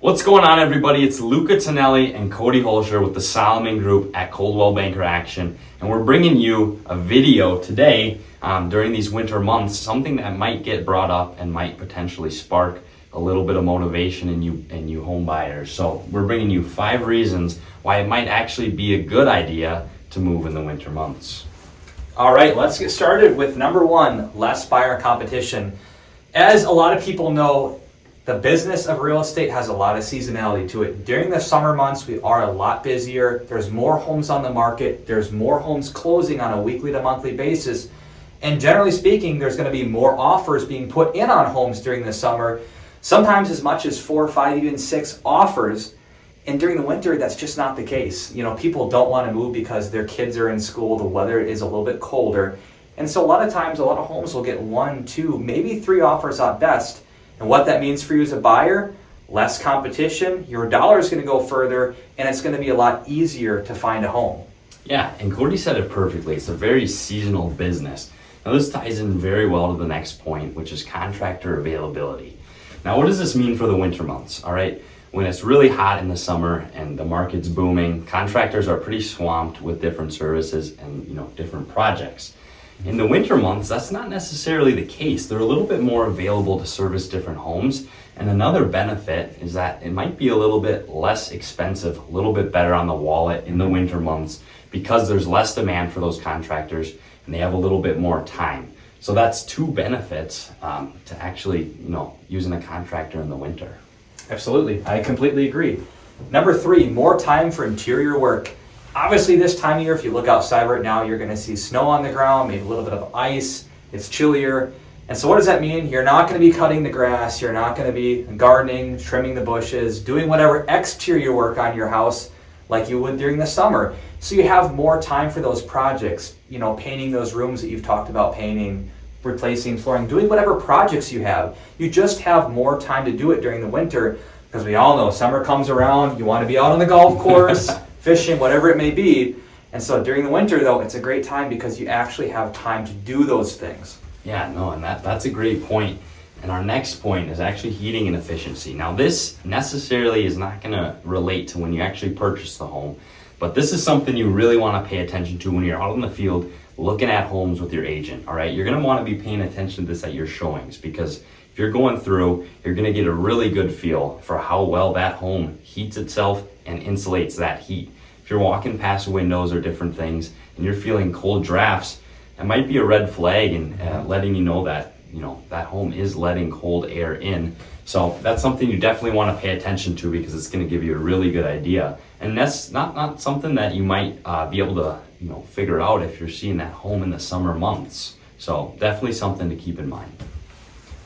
What's going on, everybody? It's Lucca Tonelli and Cody Hoelscher with the Solomon Group at Coldwell Banker Action, and we're bringing you a video today um, during these winter months, something that might get brought up and might potentially spark a little bit of motivation in you in you home buyers. So we're bringing you five reasons why it might actually be a good idea to move in the winter months. All right, let's get started with number one less buyer competition. As a lot of people know, the business of real estate has a lot of seasonality to it. During the summer months, we are a lot busier. There's more homes on the market, there's more homes closing on a weekly to monthly basis. And generally speaking, there's going to be more offers being put in on homes during the summer, sometimes as much as four, five, even six offers. And during the winter, that's just not the case. You know, people don't want to move because their kids are in school, the weather is a little bit colder. And so, a lot of times, a lot of homes will get one, two, maybe three offers at best. And what that means for you as a buyer, less competition, your dollar is going to go further, and it's going to be a lot easier to find a home. Yeah, and Cody said it perfectly. It's a very seasonal business. Now, this ties in very well to the next point, which is contractor availability. Now, what does this mean for the winter months? All right, when it's really hot in the summer and the market's booming, contractors are pretty swamped with different services and you know different projects. In the winter months, that's not necessarily the case. They're a little bit more available to service different homes. And another benefit is that it might be a little bit less expensive, a little bit better on the wallet in the winter months because there's less demand for those contractors and they have a little bit more time. So that's two benefits um, to actually, you know, using a contractor in the winter. Absolutely, I completely agree. Number three, more time for interior work. Obviously, this time of year, if you look outside right now, you're going to see snow on the ground, maybe a little bit of ice. It's chillier. And so, what does that mean? You're not going to be cutting the grass, you're not going to be gardening, trimming the bushes, doing whatever exterior work on your house like you would during the summer. So, you have more time for those projects, you know, painting those rooms that you've talked about painting, replacing flooring, doing whatever projects you have. You just have more time to do it during the winter because we all know summer comes around, you want to be out on the golf course fishing, whatever it may be. And so during the winter, though, it's a great time because you actually have time to do those things. Yeah, no, and that, that's a great point. And our next point is actually heating and efficiency. Now, this necessarily is not going to relate to when you actually purchase the home, but this is something you really want to pay attention to when you're out in the field looking at homes with your agent. All right, you're going to want to be paying attention to this at your showings because if you're going through, you're going to get a really good feel for how well that home heats itself and insulates that heat. If you're walking past windows or different things and you're feeling cold drafts, it might be a red flag and uh, letting you know that you know that home is letting cold air in. So that's something you definitely want to pay attention to because it's going to give you a really good idea. And that's not not something that you might uh, be able to you know figure out if you're seeing that home in the summer months. So definitely something to keep in mind.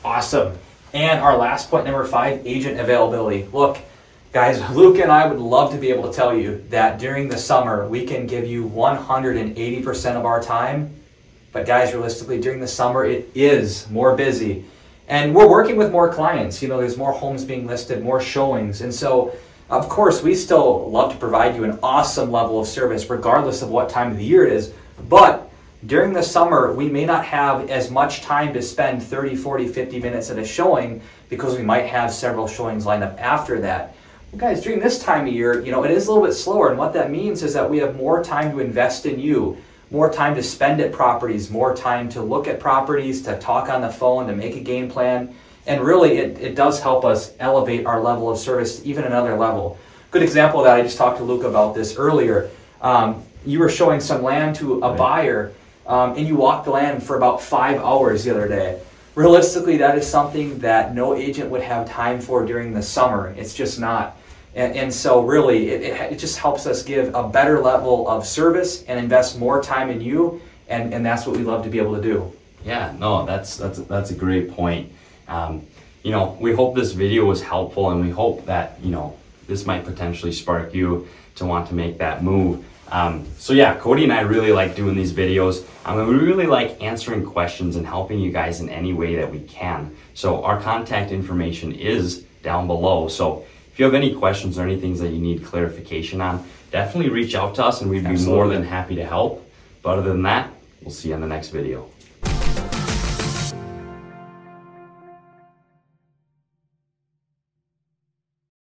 Awesome. And our last point, number five, agent availability. Look, Guys, Luke and I would love to be able to tell you that during the summer we can give you 180% of our time. But guys, realistically, during the summer it is more busy. And we're working with more clients. You know, there's more homes being listed, more showings. And so, of course, we still love to provide you an awesome level of service regardless of what time of the year it is. But during the summer, we may not have as much time to spend 30, 40, 50 minutes at a showing because we might have several showings lined up after that. Well, guys, during this time of year, you know, it is a little bit slower, and what that means is that we have more time to invest in you, more time to spend at properties, more time to look at properties, to talk on the phone, to make a game plan. And really, it, it does help us elevate our level of service to even another level. Good example of that, I just talked to Luke about this earlier. Um, you were showing some land to a buyer, um, and you walked the land for about five hours the other day realistically, that is something that no agent would have time for during the summer. It's just not. And, and so, really, it, it, it, just helps us give a better level of service and invest more time in you, and, and that's what we love to be able to do. Yeah, no, that's that's that's a great point. Um, you know, we hope this video was helpful, and we hope that you know this might potentially spark you to want to make that move. Um, so yeah, Cody and I really like doing these videos. I mean, we really like answering questions and helping you guys in any way that we can. So our contact information is down below. So if you have any questions or any things that you need clarification on, definitely reach out to us and we'd be Absolutely. more than happy to help. But other than that, we'll see you on the next video.